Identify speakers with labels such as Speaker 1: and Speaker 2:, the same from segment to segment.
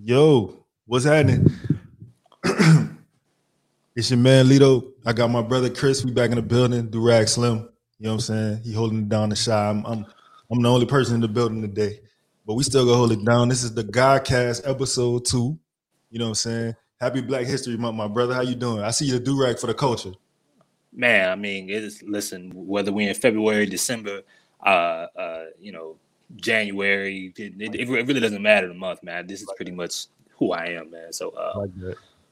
Speaker 1: Yo, what's happening? it's your man Lito. I got my brother Chris. We back in the building. Durag Slim. You know what I'm saying? He holding it down the shy. I'm, I'm I'm the only person in the building today, but we still gonna hold it down. This is the Godcast episode two. You know what I'm saying? Happy Black History Month, my brother. How you doing? I see you do rag for the culture.
Speaker 2: Man, I mean, it is. Listen, whether we're in February, December, uh, uh, you know, January, it, it, it really doesn't matter the month, man. This is pretty much who I am, man. So, uh,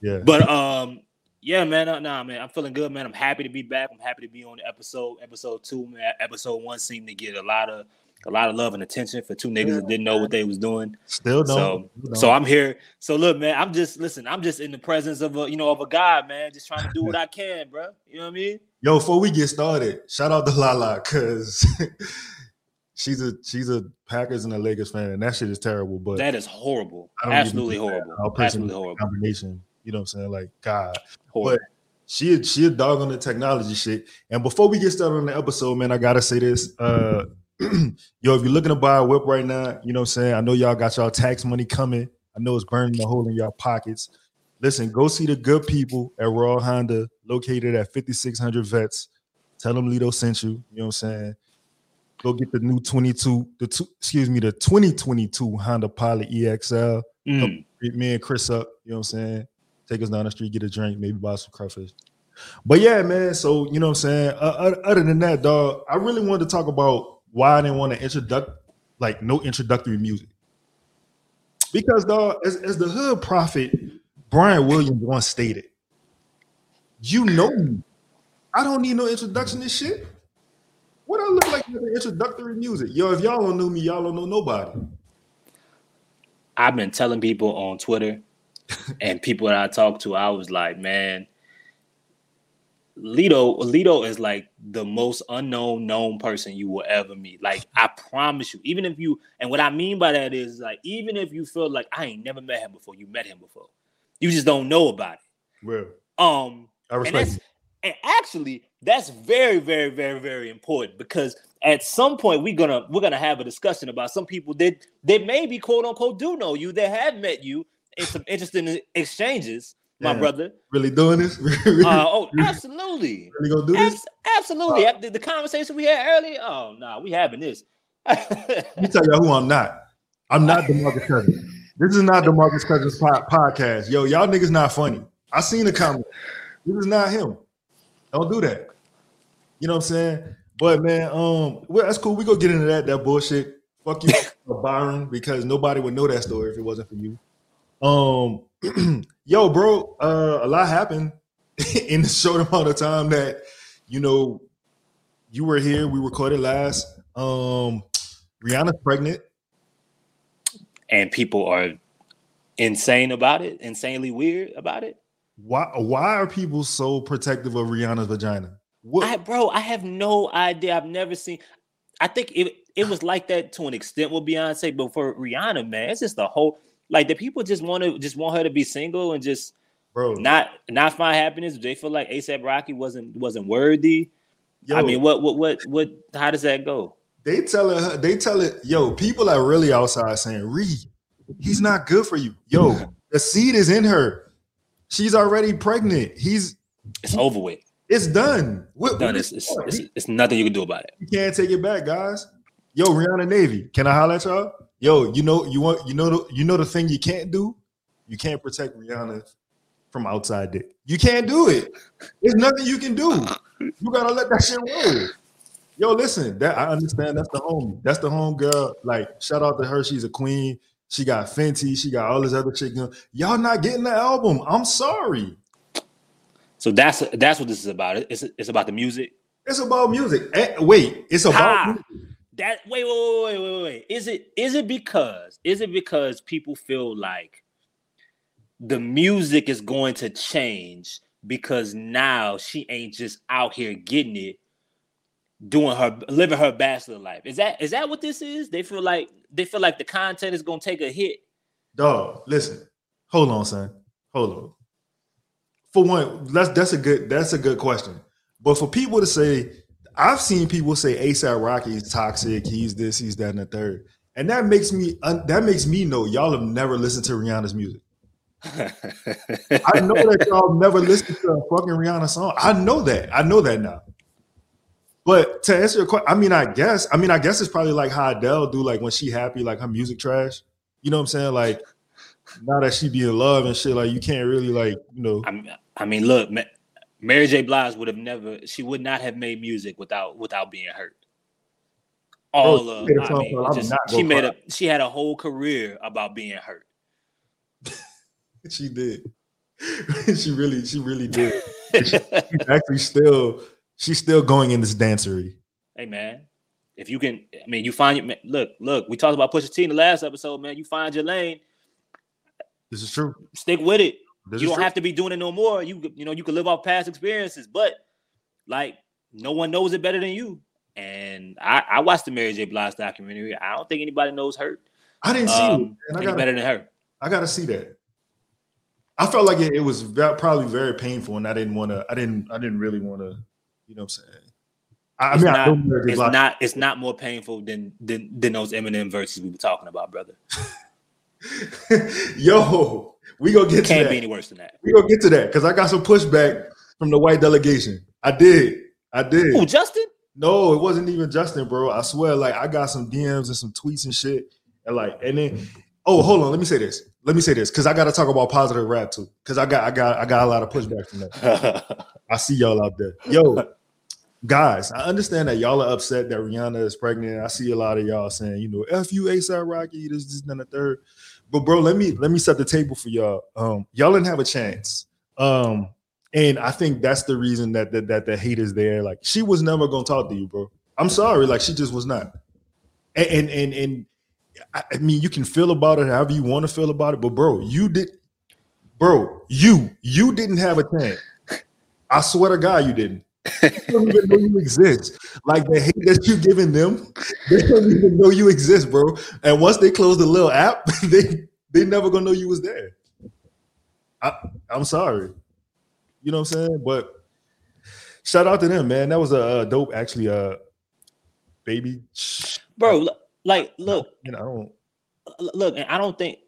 Speaker 2: yeah. But um, yeah, man. Uh, nah, man. I'm feeling good, man. I'm happy to be back. I'm happy to be on the episode. Episode two, man. Episode one seemed to get a lot of a lot of love and attention for two niggas that didn't know what they was doing.
Speaker 1: Still don't.
Speaker 2: So, don't. so I'm here. So look, man, I'm just listen. I'm just in the presence of a you know of a God, man. Just trying to do what I can, bro. You know what I mean?
Speaker 1: Yo, before we get started, shout out to Lala because she's a she's a Packers and a Lakers fan, and that shit is terrible. But
Speaker 2: that is horrible. Absolutely horrible. Absolutely horrible
Speaker 1: combination. You know what I'm saying? Like God. Horrible. But she she a dog on the technology shit. And before we get started on the episode, man, I gotta say this. Uh yo, if you're looking to buy a whip right now, you know what I'm saying? I know y'all got y'all tax money coming. I know it's burning a hole in your pockets. Listen, go see the good people at Raw Honda, located at 5600 Vets. Tell them Lito sent you. You know what I'm saying? Go get the new 22, the two, excuse me, the 2022 Honda Pilot EXL. Mm. Me and Chris up. You know what I'm saying? Take us down the street, get a drink, maybe buy some crawfish. But yeah, man. So you know what I'm saying. Uh, other than that, dog, I really wanted to talk about why I didn't want to introduce like no introductory music. Because dog, as, as the hood prophet Bryan Williams once stated, you know me. I don't need no introduction to shit. What I look like with introductory music? Yo, if y'all don't know me, y'all don't know nobody.
Speaker 2: I've been telling people on Twitter and people that I talk to, I was like, man, Lito, Lito is like the most unknown known person you will ever meet. Like I promise you, even if you and what I mean by that is like even if you feel like I ain't never met him before, you met him before. You just don't know about it.
Speaker 1: Well,
Speaker 2: um, I respect and, and actually that's very, very, very, very important because at some point we're gonna we're gonna have a discussion about some people that that maybe quote unquote do know you, that have met you in some interesting exchanges my yeah. brother.
Speaker 1: Really doing this?
Speaker 2: uh, oh, absolutely.
Speaker 1: Really gonna do this?
Speaker 2: absolutely. Uh, the, the, conversation we had earlier. Oh no, nah, we having this.
Speaker 1: Let me tell y'all who I'm not. I'm not DeMarcus Cousins. This is not DeMarcus Cousins podcast. Yo, y'all niggas not funny. I seen the comment. This is not him. Don't do that. You know what I'm saying? But man, um, well, that's cool. We go get into that that bullshit. Fuck you, Byron, because nobody would know that story if it wasn't for you. Um, yo, bro, uh, a lot happened in the short amount of time that you know you were here. We recorded last. Um, Rihanna's pregnant,
Speaker 2: and people are insane about it, insanely weird about it.
Speaker 1: Why? Why are people so protective of Rihanna's vagina?
Speaker 2: What? I, bro, I have no idea. I've never seen. I think it it was like that to an extent with Beyonce, but for Rihanna, man, it's just the whole like the people just want to just want her to be single and just
Speaker 1: bro
Speaker 2: not not find happiness. They feel like ASAP Rocky wasn't wasn't worthy. Yo, I mean, what what what what? How does that go?
Speaker 1: They tell her. They tell it. Yo, people are really outside saying, "Reed, he's not good for you." Yo, the seed is in her. She's already pregnant. He's
Speaker 2: it's over with.
Speaker 1: It's done.
Speaker 2: What, done. It's, it's, it's, it's, nothing you can do about it.
Speaker 1: You can't take it back, guys. Yo, Rihanna Navy, can I holler at y'all? Yo, you know, you want, you know, the, you know the thing you can't do. You can't protect Rihanna from outside dick. You can't do it. There's nothing you can do. You gotta let that shit roll. Yo, listen, that I understand. That's the home. That's the home girl. Like, shout out to her. She's a queen. She got Fenty. She got all this other shit. Y'all not getting the album. I'm sorry.
Speaker 2: So that's that's what this is about. It's it's about the music.
Speaker 1: It's about music. Eh, wait, it's about
Speaker 2: that wait, wait, wait, wait, wait. Is it is it because is it because people feel like the music is going to change because now she ain't just out here getting it, doing her living her bachelor life. Is that is that what this is? They feel like they feel like the content is gonna take a hit.
Speaker 1: Dog, listen, hold on, son, hold on. For one, that's that's a good that's a good question. But for people to say I've seen people say ASAP Rocky is toxic. He's this, he's that, and the third. and that makes me that makes me know y'all have never listened to Rihanna's music. I know that y'all never listened to a fucking Rihanna song. I know that. I know that now. But to answer your question, I mean, I guess, I mean, I guess it's probably like how Adele do, like when she happy, like her music trash. You know what I'm saying? Like now that she be in love and shit, like you can't really like, you know.
Speaker 2: I mean, I mean look, Mary J. Blige would have never, she would not have made music without without being hurt. All Bro, of, I mean, just, she made a, she had a whole career about being hurt.
Speaker 1: she did. she really, she really did. she, actually still, she's still going in this dancery.
Speaker 2: Hey man, if you can, I mean, you find your look, look. We talked about Pusha T in the last episode, man. You find your lane.
Speaker 1: This is true.
Speaker 2: Stick with it. This you don't true. have to be doing it no more. You you know you can live off past experiences, but like no one knows it better than you. And I, I watched the Mary J. Blige documentary. I don't think anybody knows her.
Speaker 1: I didn't see um,
Speaker 2: it. Any better than her.
Speaker 1: I got to see that. I felt like it, it was probably very painful, and I didn't want to. I didn't. I didn't really want to. You know what I'm saying? I,
Speaker 2: it's mean, not, I it's not. It's not more painful than than than those Eminem verses we were talking about, brother.
Speaker 1: Yo, we gonna get to that.
Speaker 2: can't
Speaker 1: to
Speaker 2: be any worse than that.
Speaker 1: We gonna get to that because I got some pushback from the white delegation. I did. I did.
Speaker 2: Oh, Justin?
Speaker 1: No, it wasn't even Justin, bro. I swear, like I got some DMs and some tweets and shit, and like, and then, oh, hold on, let me say this. Let me say this because I got to talk about positive rap too. Because I got, I got, I got a lot of pushback from that. I see y'all out there, yo, guys. I understand that y'all are upset that Rihanna is pregnant. I see a lot of y'all saying, you know, "F you, ASAP Rocky." This, this, and the third. But bro, let me let me set the table for y'all. Um, y'all didn't have a chance. Um, and I think that's the reason that that, that the hate is there. Like she was never gonna talk to you, bro. I'm sorry, like she just was not. And and and, and I mean, you can feel about it however you want to feel about it, but bro, you did, bro, you you didn't have a chance. I swear to God, you didn't. They don't even know you exist. Like the hate that you're giving them, they don't even know you exist, bro. And once they close the little app, they they never gonna know you was there. I, I'm sorry. You know what I'm saying? But shout out to them, man. That was a, a dope, actually. Uh, baby,
Speaker 2: bro. Like, look, you know, look, and I don't think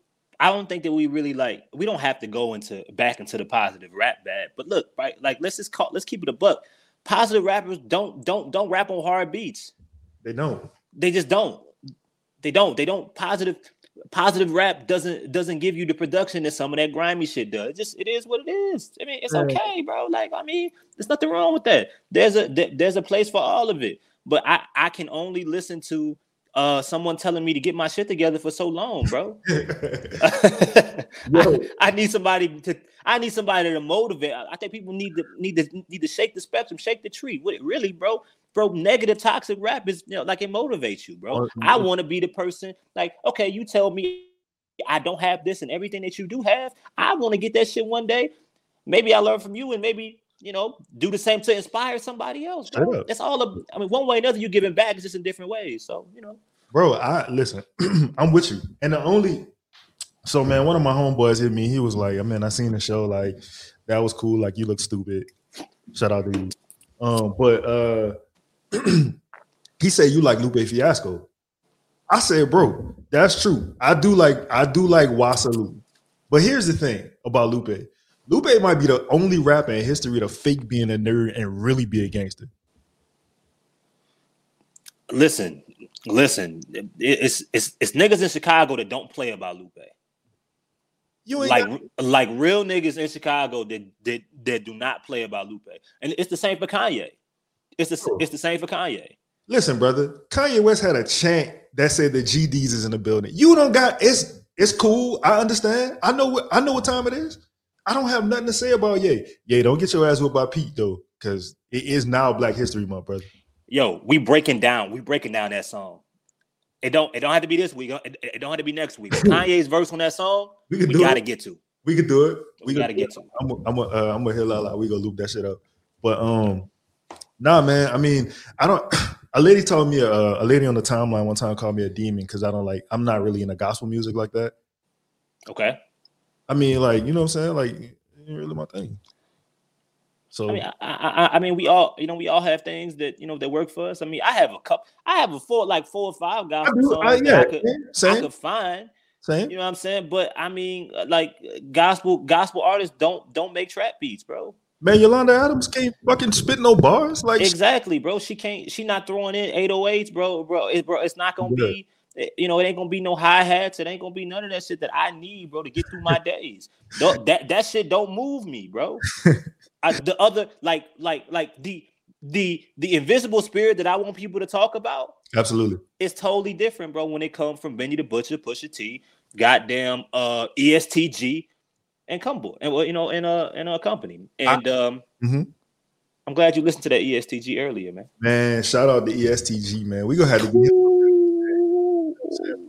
Speaker 2: I don't think that we really like we don't have to go into back into the positive rap bad. But look, right, like let's just call let's keep it a buck. Positive rappers don't don't don't rap on hard beats.
Speaker 1: They don't.
Speaker 2: They just don't. They don't. They don't positive positive rap doesn't doesn't give you the production that some of that grimy shit does. It just it is what it is. I mean, it's okay, bro. Like I mean, there's nothing wrong with that. There's a there's a place for all of it. But I I can only listen to uh someone telling me to get my shit together for so long, bro. I, I, need somebody to I need somebody to motivate. I think people need to need to need to shake the spectrum, shake the tree. What it really, bro, bro, negative toxic rap is you know like it motivates you, bro. Oh, I want to be the person, like, okay, you tell me I don't have this and everything that you do have. I want to get that shit one day. Maybe I learn from you, and maybe you know, do the same to inspire somebody else. That's all. Of, I mean, one way or another, you're giving back. It's just in different ways. So you know,
Speaker 1: bro. I listen. I'm with you. And the only so man, one of my homeboys hit me. He was like, "I mean, I seen the show. Like, that was cool. Like, you look stupid. Shout out to you." Um, but uh, he said you like Lupe Fiasco. I said, bro, that's true. I do like I do like Wasalu. But here's the thing about Lupe. Lupe might be the only rapper in history to fake being a nerd and really be a gangster.
Speaker 2: Listen, listen, it's it's it's niggas in Chicago that don't play about Lupe. You like got- like real niggas in Chicago that, that that do not play about Lupe, and it's the same for Kanye. It's the oh. it's the same for Kanye.
Speaker 1: Listen, brother, Kanye West had a chant that said the GDs is in the building. You don't got it's it's cool. I understand. I know what I know what time it is. I don't have nothing to say about Ye. Ye, don't get your ass whipped by Pete though, because it is now Black History Month, brother.
Speaker 2: Yo, we breaking down. We breaking down that song. It don't. It don't have to be this week. It, it don't have to be next week. Kanye's verse on that song, we, we gotta it. get to.
Speaker 1: We can do it.
Speaker 2: We, we gotta get to.
Speaker 1: I'm. A, I'm. A, uh, I'm hit la la. We gonna loop that shit up. But um, nah, man. I mean, I don't. A lady told me. Uh, a lady on the timeline one time called me a demon because I don't like. I'm not really into gospel music like that.
Speaker 2: Okay.
Speaker 1: I mean, like, you know what I'm saying? Like, ain't really my thing.
Speaker 2: So I mean, I, I, I, mean, we all, you know, we all have things that you know that work for us. I mean, I have a couple, I have a four, like four or five guys I, yeah, I could, same. I could find. Same. You know what I'm saying? But I mean, uh, like gospel, gospel artists don't don't make trap beats, bro.
Speaker 1: Man, Yolanda Adams can't fucking spit no bars. Like
Speaker 2: exactly, bro. She can't. She not throwing in 808s, bro. Bro, it, bro, it's not gonna yeah. be. Eh, you know, it ain't gonna be no hi hats. It ain't gonna be none of that shit that I need, bro, to get through my days. that that shit don't move me, bro. I, the other, like, like, like the the the invisible spirit that I want people to talk about.
Speaker 1: Absolutely,
Speaker 2: it's totally different, bro. When it comes from Benny the Butcher, Pusha T, goddamn uh EST Gee, and Cumbo, and well, you know, in a in a company. And I, um, mm-hmm. I'm glad you listened to that EST Gee earlier, man.
Speaker 1: Man, shout out to EST Gee, man. We gonna have to get.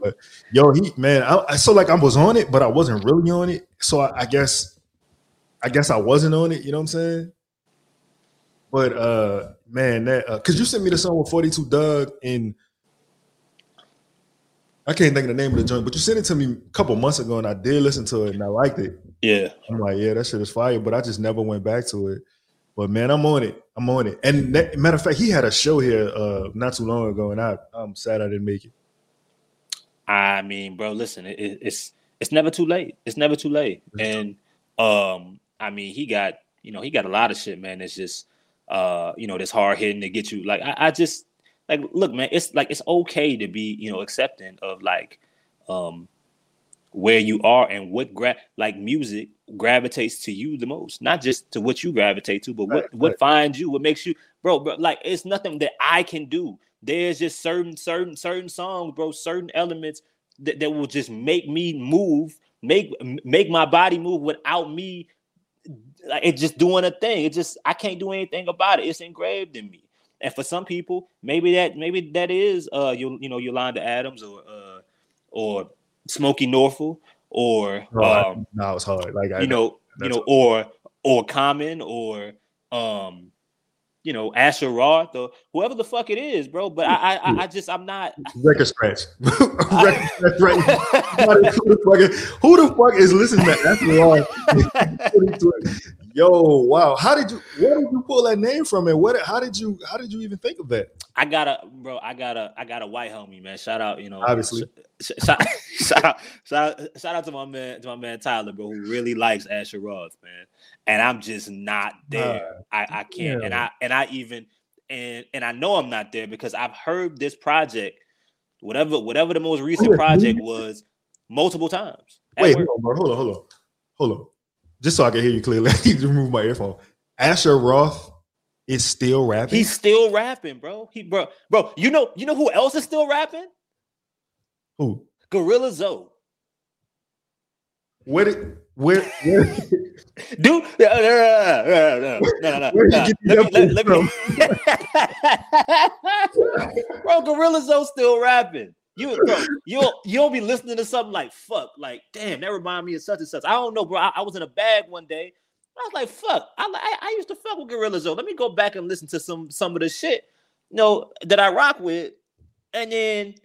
Speaker 1: But yo, he man, I, I so like I was on it, but I wasn't really on it. So I, I guess, I guess I wasn't on it. You know what I'm saying? But uh, man, that uh, cause you sent me the song with 42 Dugg and I can't think of the name of the joint, but you sent it to me a couple months ago, and I did listen to it, and I liked it.
Speaker 2: Yeah,
Speaker 1: I'm like, yeah, that shit is fire, but I just never went back to it. But man, I'm on it. I'm on it. And that, matter of fact, he had a show here uh not too long ago, and I I'm sad I didn't make it.
Speaker 2: I mean, bro, listen, it, it's it's never too late. It's never too late. And um, I mean, he got you know he got a lot of shit, man. It's just uh, you know, this hard hitting to get you. Like I, I just like look man it's like it's okay to be you know accepting of like um where you are and what gra- like music gravitates to you the most not just to what you gravitate to but what right, what finds you what makes you bro bro like it's nothing that i can do there's just certain certain certain songs bro certain elements that, that will just make me move make make my body move without me it's just doing a thing. It just i can't do anything about it. It's engraved in me. And for some people, maybe that maybe that is uh you you know Yolanda Adams or uh or Smokie Norful or
Speaker 1: oh, um, no, it's hard. Like
Speaker 2: I, you know you know or or Common or um you know Asher Roth or whoever the fuck it is, bro. But I I, I just I'm not
Speaker 1: record scratch. record scratch right. who, the fuck, who the fuck is listening to Asher Roth? Yo, wow. How did you where did you pull that name from and what how did you how did you even think of that?
Speaker 2: I got a bro, I got a I got a white homie, man. Shout out, you know,
Speaker 1: obviously.
Speaker 2: Sh- shout, shout out, shout out, shout out to my man, to my man Tyler, bro, who really likes Asher Roth, man. And I'm just not there. Uh, I, I can't. Yeah. And I and I even and and I know I'm not there because I've heard this project, whatever whatever the most recent project was, multiple times.
Speaker 1: Wait, hold on, bro. Hold on, hold on, hold on just so I can hear you clearly, I need to remove my earphone. Asher Roth is still rapping.
Speaker 2: He's still rapping, bro. He bro, bro. You know, you know who else is still rapping?
Speaker 1: Who?
Speaker 2: Gorilla Zoe.
Speaker 1: Where did where, where
Speaker 2: dude? No, no, no, no, no. Let me, let, let me. bro, Gorilla Zoe still rapping. You bro, you'll you'll be listening to something like fuck, like damn, that remind me of such and such. I don't know, bro. I, I was in a bag one day. I was like, fuck, I, I, I used to fuck with Gorilla Zoe. Let me go back and listen to some some of the shit, you know, that I rock with. And then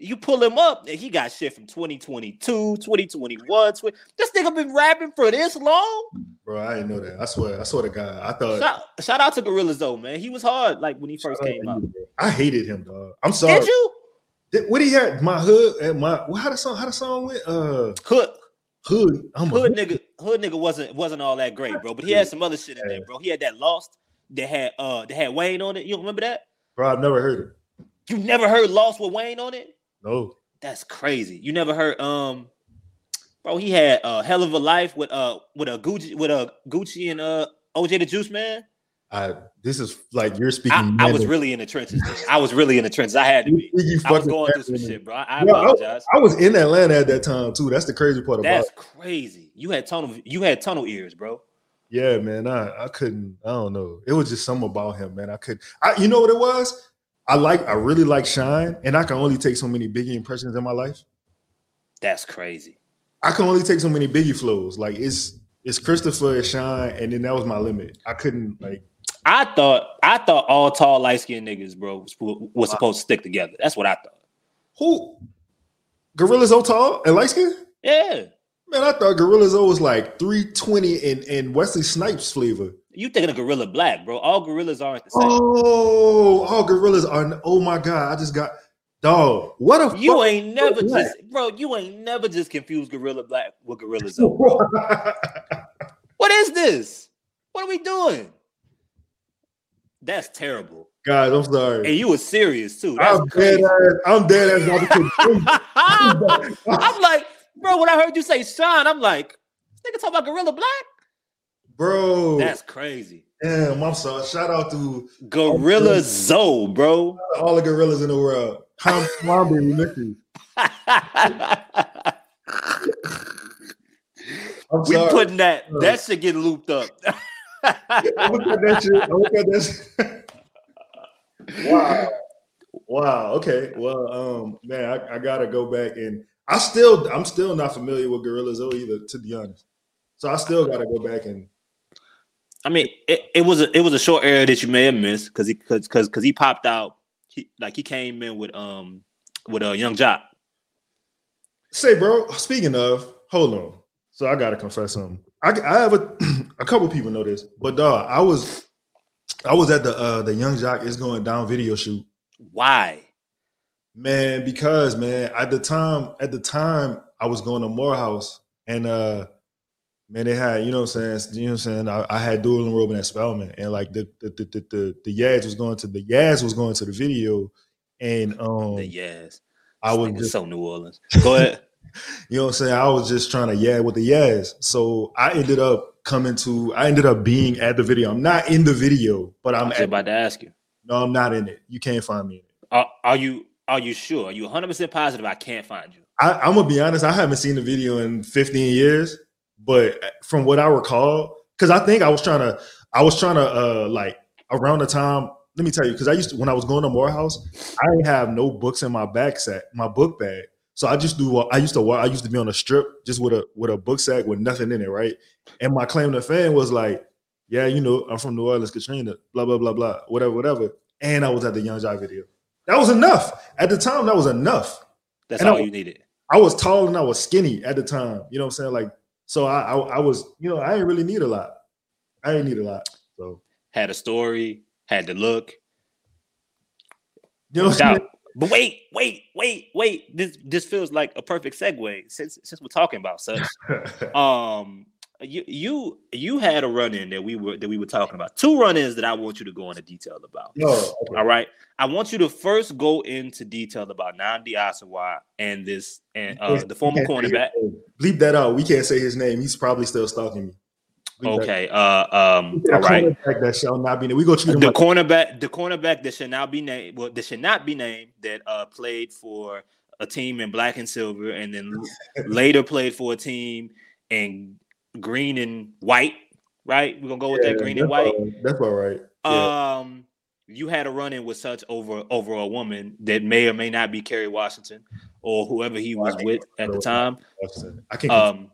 Speaker 2: you pull him up, and he got shit from 2022, 2021. 20, this nigga been rapping for this long.
Speaker 1: Bro, I didn't know that. I swear, I swear to God. I thought
Speaker 2: shout, shout out to Gorilla Zoe, man. He was hard like when he first came out.
Speaker 1: I hated him, dog. I'm sorry.
Speaker 2: Did you?
Speaker 1: What he had? My hood and my how the song how the song went? Uh,
Speaker 2: hood.
Speaker 1: Hood.
Speaker 2: I'm hood nigga. Hood nigga wasn't wasn't all that great, bro. But he had some other shit in there, bro. He had that Lost that had uh that had Wayne on it. You remember that?
Speaker 1: Bro, I've never heard it.
Speaker 2: You never heard Lost with Wayne on it?
Speaker 1: No.
Speaker 2: That's crazy. You never heard um bro, he had a hell of a life with uh with a Gucci with a Gucci and uh OJ the Juice man.
Speaker 1: I this is like you're speaking.
Speaker 2: I, I was really in the trenches. I was really in the trenches. I had to be. I was going through some shit, bro. I, I apologize.
Speaker 1: I, I, was in Atlanta at that time too. That's the crazy part
Speaker 2: That's
Speaker 1: about.
Speaker 2: That's crazy. You had tunnel. You had tunnel ears, bro.
Speaker 1: Yeah, man. I I couldn't. I don't know. It was just something about him, man. I could. I you know what it was. I like. I really like Shyne, and I can only take so many Biggie impressions in my life.
Speaker 2: That's crazy.
Speaker 1: I can only take so many Biggie flows. Like it's it's Christopher, and Shyne, and then that was my limit. I couldn't like
Speaker 2: I thought I thought all tall, light skinned niggas, bro, was, was supposed to stick together. That's what I thought.
Speaker 1: Who? Gorillas Zoe tall and light skinned?
Speaker 2: Yeah.
Speaker 1: Man, I thought Gorillas Zoe was like 320 and, and Wesley Snipes flavor.
Speaker 2: You thinking of Guerilla Black, bro? All gorillas aren't the same.
Speaker 1: Oh, all gorillas are. Oh my god! I just got dog. What a
Speaker 2: you ain't never just, bro. You ain't never just confused Guerilla Black with Gorilla Zoe, bro. what is this? What are we doing? That's terrible.
Speaker 1: Guys, I'm sorry.
Speaker 2: And you were serious too. That's
Speaker 1: I'm crazy. dead ass. I'm dead
Speaker 2: ass. I'm like, bro, when I heard you say Sean, I'm like, nigga talk about Guerilla Black?
Speaker 1: Bro.
Speaker 2: That's crazy.
Speaker 1: Damn, I'm sorry. Shout out to
Speaker 2: Gorilla Zoe, bro.
Speaker 1: All the gorillas in the world. Tom miss you.
Speaker 2: we putting that that should get looped up.
Speaker 1: I'm look at that shit. Look at that Wow. Wow. Okay. Well, um, man, I, I, gotta go back and I still I'm still not familiar with Gorilla Zoe either, to be honest. So I still gotta go back and
Speaker 2: I mean, it, it was a it was a short era that you may have missed because he because because he popped out he like he came in with um with a uh, Yung Joc.
Speaker 1: Say, bro. Speaking of, hold on. So I gotta confess something. I, I have a a couple people know this, but dog, I was I was at the uh the Yung Joc is going down video shoot.
Speaker 2: Why?
Speaker 1: Man, because man, at the time, at the time, I was going to Morehouse and uh man, they had, you know what I'm saying, you know what I'm saying? I, I had dual enrollment at Spelman and like the the the the, the, the Yaz was going to the Yaz was going to the video and um
Speaker 2: the Yaz.
Speaker 1: I was
Speaker 2: just, so New Orleans. Go ahead.
Speaker 1: you know what I'm saying? I was just trying to yeah with the Yaz. So I ended up coming to I ended up being at the video. I'm not in the video, but I'm
Speaker 2: about to ask you.
Speaker 1: No, I'm not in it. You can't find me.
Speaker 2: Are, are you are you sure? Are you 100 percent positive I can't find you?
Speaker 1: I, I'm gonna be honest, I haven't seen the video in 15 years, but from what I recall, because I think I was trying to I was trying to uh like around the time let me tell you, because I used to when I was going to Morehouse, I didn't have no books in my bag sack, my book bag. So I just do. I used to. I used to be on a strip just with a with a book sack with nothing in it, right? And my claim to fame was like, yeah, you know, I'm from New Orleans, Katrina, blah blah blah blah, whatever, whatever. And I was at the Yung Joc video. That was enough at the time. That was enough.
Speaker 2: That's and all I, you needed.
Speaker 1: I was tall and I was skinny at the time. You know what I'm saying? Like, so I, I, I was, you know, I didn't really need a lot. I didn't need a lot. So
Speaker 2: had a story, had the look.
Speaker 1: You know,
Speaker 2: but wait, wait, wait, wait. This this feels like a perfect segue since since we're talking about such. um, you you you had a run in that we were that we were talking about. Two run ins that I want you to go into detail about.
Speaker 1: Oh, okay.
Speaker 2: All right. I want you to first go into detail about Nnamdi Asomugha and this and uh, the former cornerback.
Speaker 1: Bleep that out. We can't say his name. He's probably still stalking me.
Speaker 2: Okay. Uh, um. All right.
Speaker 1: That shall not be named. We go treat
Speaker 2: the cornerback. The cornerback that should not be named. Well, that should not be named. That uh played for a team in black and silver, and then later played for a team in green and white. Right. We're gonna go with yeah, that green and white.
Speaker 1: All, that's all right.
Speaker 2: Yeah. Um. You had a run in with such over over a woman that may or may not be Kerry Washington or whoever he was with at the time.
Speaker 1: I can't.
Speaker 2: Um,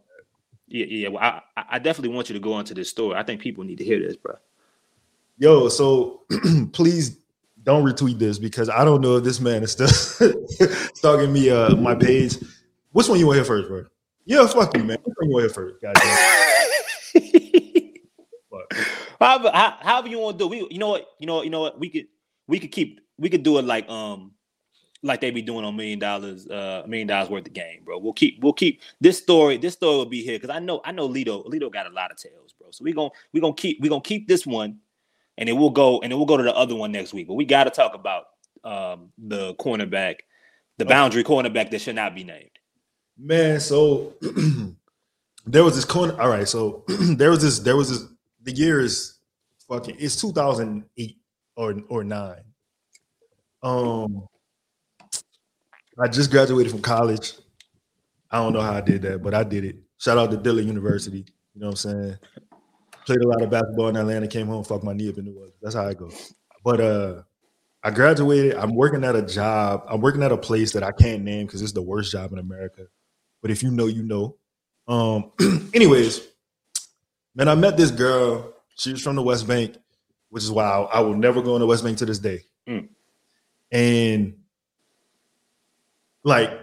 Speaker 2: yeah, yeah. Well, I, I definitely want you to go into this story. I think people need to hear this, bro.
Speaker 1: Yo, so please don't retweet this because I don't know if this man is still stalking me uh my page. Which one you want to hear first, bro? Yeah, fuck you, man. Which one you want to hear first?
Speaker 2: however, however you want to do. We, you know what, you know, you know what. We could, we could keep, we could do it like um like they be doing on million dollars, uh, million dollars worth of game, bro. We'll keep, we'll keep this story. This story will be here because I know, I know Lito, Lito got a lot of tails, bro. So we gonna, we gonna keep, we gonna keep this one, and then we'll go, and then we'll go to the other one next week. But we got to talk about um the cornerback, the boundary cornerback that should not be named.
Speaker 1: Man, so there was this corner. All right, so there was this, there was this. The year is fucking. It's 2008 or or nine. Um, I just graduated from college. I don't know how I did that, but I did it. Shout out to Dillard University. You know what I'm saying? Played a lot of basketball in Atlanta, came home, fucked my knee up in New Orleans. That's how I go. But uh I graduated. I'm working at a job. I'm working at a place that I can't name because it's the worst job in America. But if you know, you know. Um, anyways, man, I met this girl. She was from the West Bank, which is why I, I will never go in the West Bank to this day. Mm. And like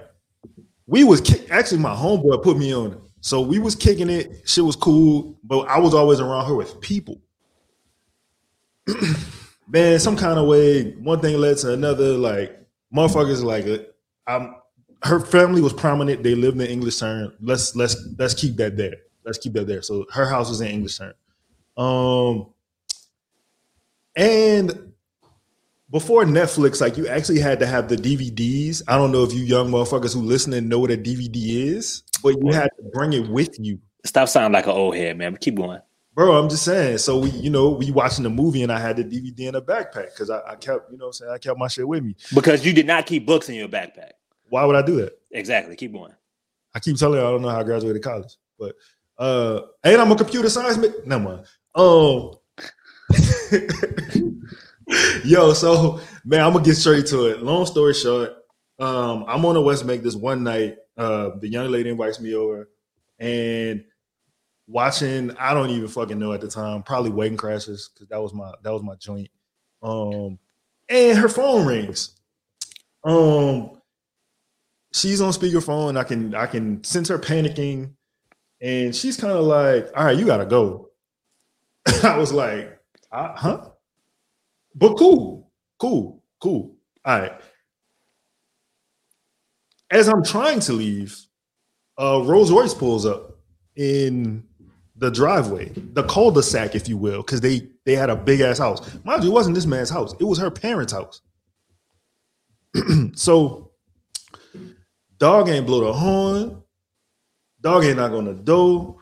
Speaker 1: we was actually my homeboy put me on it. So we was kicking it. Shit was cool, but I was always around her with people. man, some kind of way, one thing led to another. Like motherfuckers, like I'm. Her family was prominent. They lived in English Turn. Let's let's let's keep that there. Let's keep that there. So her house was in English Turn. Um, and before Netflix, like you actually had to have the DVDs. I don't know if you young motherfuckers who listen and know what a DVD is, but you had to bring it with you.
Speaker 2: Stop sounding like an old head, man. Keep going.
Speaker 1: Bro, I'm just saying. So we, you know, we watching the movie and I had the DVD in a backpack because I, I, kept, you know, I'm saying I kept my shit with me.
Speaker 2: Because you did not keep books in your backpack.
Speaker 1: Why would I do that?
Speaker 2: Exactly. Keep going.
Speaker 1: I keep telling you I don't know how I graduated college, but uh, and I'm a computer science. No mind. Um, yo, so man, I'm gonna get straight to it. Long story short, um, I'm on the West Make this one night. Uh, the young lady invites me over, and watching I don't even fucking know at the time, probably Wedding Crashers because that was my that was my joint. Um, and her phone rings. Um, she's on speakerphone. I can I can sense her panicking, and she's kind of like, "All right, you gotta go." I was like, uh, "Huh?" But cool, cool, cool. All right. As I'm trying to leave, uh, Rolls Royce pulls up in the driveway, the cul-de-sac, if you will, because they they had a big ass house. Mind you, it wasn't this man's house; it was her parents' house. so, dog ain't blow the horn. Dog ain't knock on the door.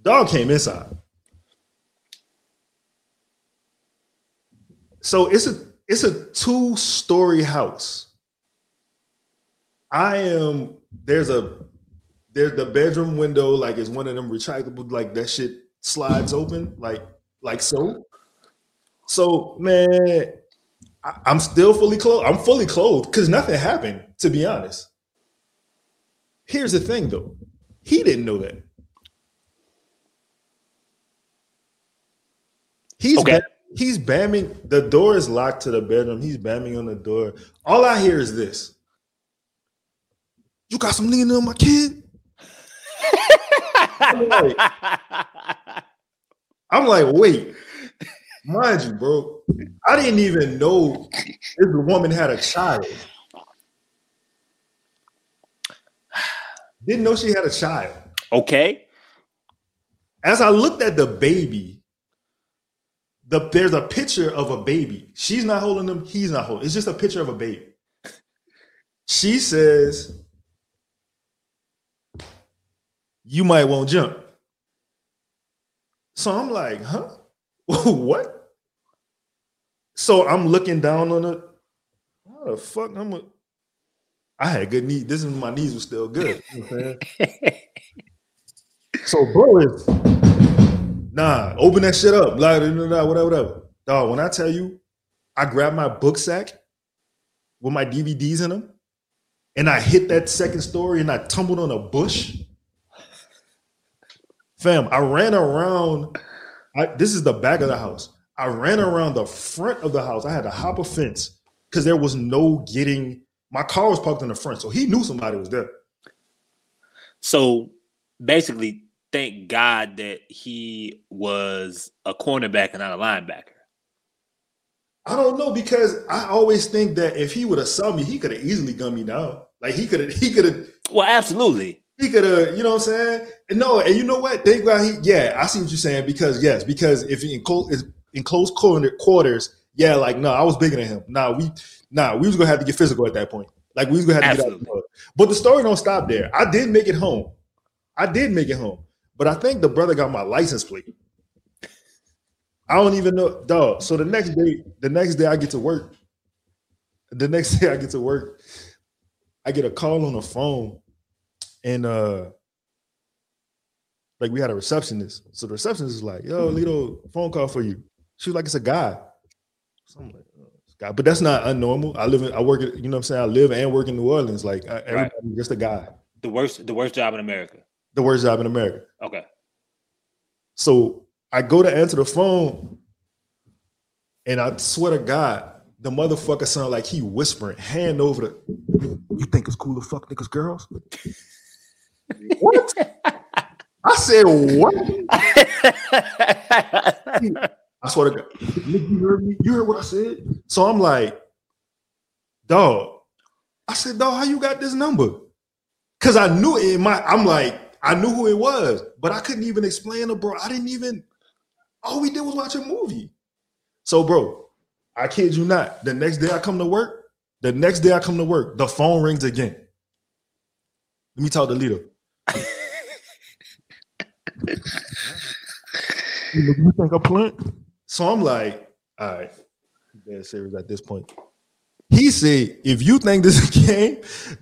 Speaker 1: Dog came inside. So it's a it's a two story house. I am there's a there's the bedroom window like is one of them retractable like that shit slides open like like so. So man, I, I'm still fully clothed. I'm fully clothed because nothing happened. To be honest. Here's the thing though, he didn't know that. He's okay. Been, he's bamming. The door is locked to the bedroom. He's bamming on the door. All I hear is this. You got some nigga on my kid? I'm, like, I'm like, wait. Mind you, bro. I didn't even know this woman had a child. Didn't know she had a child.
Speaker 2: Okay.
Speaker 1: As I looked at the baby, the, there's a picture of a baby. She's not holding him. He's not holding. It's just a picture of a baby. She says, "You might won't jump." So I'm like, "Huh? what?" So I'm looking down on it. How the fuck? I'm a. I had good knees. This is my knees were still good. You know so bro is Nah, open that shit up. Blah, blah, blah, whatever, whatever. Dog, when I tell you, I grabbed my book sack with my DVDs in them, and I hit that second story and I tumbled on a bush. Fam, I ran around. I, this is the back of the house. I ran around the front of the house. I had to hop a fence because there was no getting. My car was parked in the front, so he knew somebody was there.
Speaker 2: So basically, thank God that he was a cornerback and not a linebacker.
Speaker 1: I don't know because I always think that if he would have saw me, he could have easily gunned me down. Like he could have, he could have.
Speaker 2: Well, absolutely.
Speaker 1: He could have, you know what I'm saying? And no, and you know what? Thank God he. Yeah, I see what you're saying because yes, because if in close in close quarters, yeah, like no, I was bigger than him. Nah, we, nah, we was gonna have to get physical at that point. Like we was gonna have to absolutely. get out. The But the story don't stop there. I did make it home. I did make it home. But I think the brother got my license plate. I don't even know, dog. So the next day, the next day I get to work. The next day I get to work, I get a call on the phone, and uh, like we had a receptionist. So the receptionist is like, "Yo, Lito, phone call for you." She was like, "It's a guy." So I'm like, but that's not unnormal. I live in, I work, at, you know, what I'm saying, I live and work in New Orleans. Like everybody, right. just a guy.
Speaker 2: The worst, the worst job in America
Speaker 1: the worst job in America.
Speaker 2: Okay.
Speaker 1: So I go to answer the phone, and I swear to God, the motherfucker sound like he whispering, hand over the. You think it's cool to fuck niggas girls? what? I said what? Swear to God, you heard me. You heard what I said. So I'm like, dog. I said, dog, how you got this number? Cause I knew it in my. I'm like, I knew who it was, but I couldn't even explain to bro. I didn't even. All we did was watch a movie. So, bro, I kid you not. The next day I come to work. The next day I come to work. The phone rings again. Let me talk to Lito. you think I'm playing? So I'm like, all right, dead serious at this point. He said, if you think this is a game,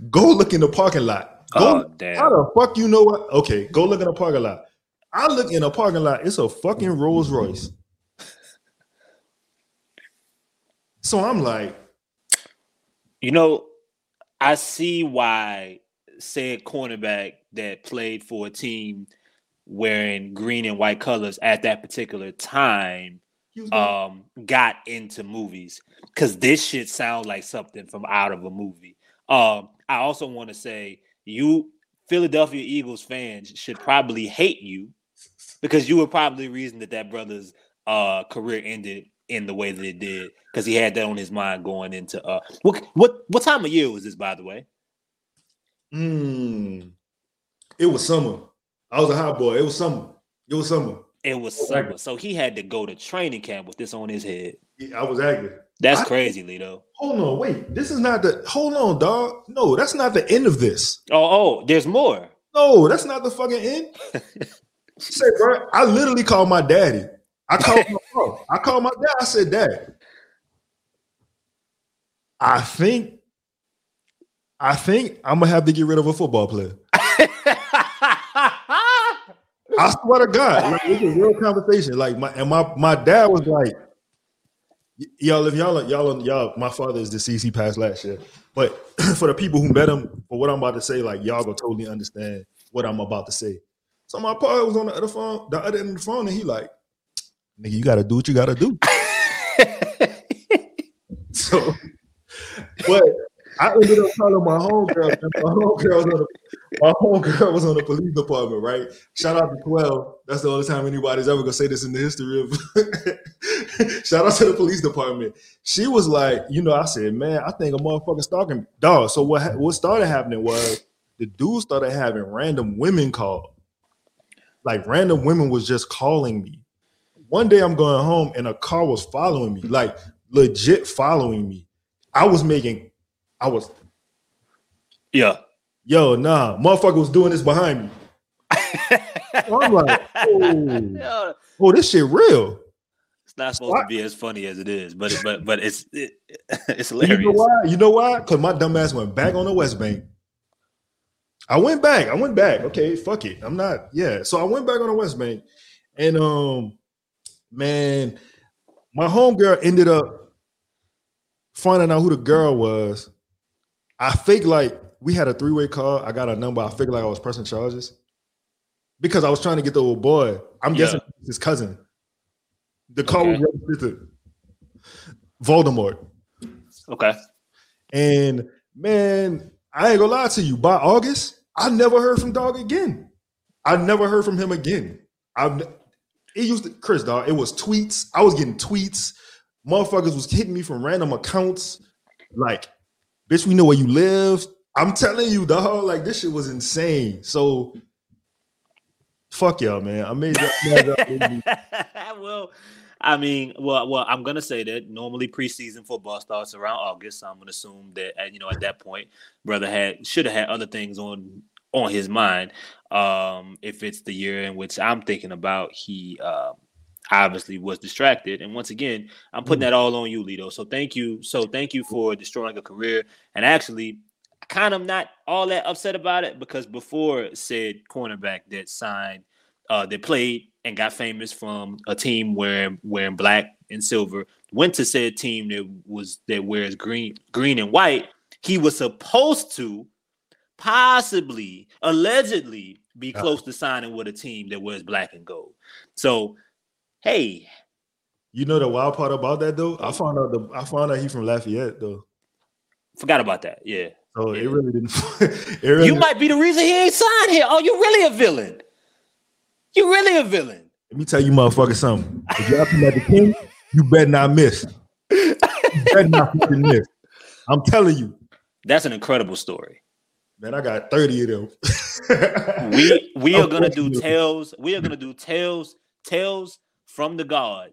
Speaker 1: go look in the parking lot. Go,
Speaker 2: Oh damn.
Speaker 1: how the fuck you know what? Okay, go look in the parking lot. I look in the parking lot. It's a fucking Rolls Royce. So I'm like,
Speaker 2: You know, I see why said cornerback that played for a team wearing green and white colors at that particular time
Speaker 1: he was like,
Speaker 2: um got into movies because this shit sounds like something from out of a movie. Um, I also want to say you Philadelphia Eagles fans should probably hate you because you were probably the reason that that brother's uh career ended in the way that it did because he had that on his mind going into uh what what what time of year was this by the way?
Speaker 1: hmm. It was summer. I was a hot boy. It was summer. It was summer.
Speaker 2: It was summer, so he had to go to training camp with this on his head.
Speaker 1: Yeah, I was active.
Speaker 2: That's
Speaker 1: I-
Speaker 2: crazy, Lito.
Speaker 1: Hold on, wait. This is not the. Hold on, dog. No, that's not the end of this.
Speaker 2: Oh, oh, there's more.
Speaker 1: No, that's not the fucking end. Say, bro, I literally called my daddy. I called my mom. I called my dad. I said, Dad, I think, I think I'm gonna have to get rid of a football player. I swear to God, like, it's a real conversation. Like my and my my dad was like, y'all, if y'all y'all y'all, my father is deceased. He passed last year. But for the people who met him, for what I'm about to say, like y'all gonna totally understand what I'm about to say. So my partner was on the other phone, the other end of the phone, and he like, nigga, you gotta do what you gotta do. So, but I ended up calling my homegirl. My homegirl was on the my homegirl was on the police department, right? Shout out to 12. That's the only time anybody's ever gonna say this in the history of shout out to the police department. She was like, you know, I said, man, I think a motherfucker stalking. Dog. So what what started happening was the dude started having random women call. Like random women was just calling me. One day I'm going home and a car was following me, like legit following me. I was making, I was,
Speaker 2: yeah.
Speaker 1: yo, nah, motherfucker was doing this behind me. I'm like, oh, oh, this shit real.
Speaker 2: It's not supposed to be as funny as it is, but it, but but it's it, it's
Speaker 1: You know why? You know why? Because my dumb ass went back on the West Bank. I went back. I went back. Okay, fuck it. I'm not. Yeah. So I went back on the West Bank, and um, man, my homegirl ended up finding out who the girl was. I fake like we had a three way call. I got a number. I figured like I was pressing charges because I was trying to get the old boy. I'm
Speaker 2: Yeah.
Speaker 1: guessing his cousin. The call
Speaker 2: Okay.
Speaker 1: was registered Voldemort.
Speaker 2: Okay.
Speaker 1: And man, I ain't gonna lie to you. By August, I never heard from Dog again. I never heard from him again. I've it used to Chris dog. It was tweets. I was getting tweets. Motherfuckers was hitting me from random accounts. Like, bitch, we know where you live. I'm telling you, dog. Like this shit was insane. So, fuck y'all, man. I made that.
Speaker 2: well, I mean, well, well, I'm gonna say that normally preseason football starts around August. So I'm gonna assume that at, you know at that point, brother had should have had other things on on his mind. Um, if it's the year in which I'm thinking about, he uh, obviously was distracted. And once again, I'm putting that all on you, Lito. So thank you. So thank you for destroying a career. And actually, kind of not all that upset about it because before said cornerback that signed, uh, that played and got famous from a team wearing wearing black and silver, went to said team that was that wears green green and white. He was supposed to possibly, allegedly, be close to signing with a team that wears black and gold. So, hey,
Speaker 1: You know the wild part about that though? I found out the I found out he from Lafayette though.
Speaker 2: forgot about that. Yeah.
Speaker 1: So
Speaker 2: Yeah.
Speaker 1: it really didn't. it really
Speaker 2: You might be the reason he ain't signed here. Oh, you really a villain. You really a villain.
Speaker 1: Let me tell you, motherfucker, something. If come at the king, you better not miss. You better not fucking miss. I'm telling you.
Speaker 2: That's an incredible story.
Speaker 1: Man, I got 30 of
Speaker 2: them. we we are gonna do tales. We are gonna do tales, tales from the God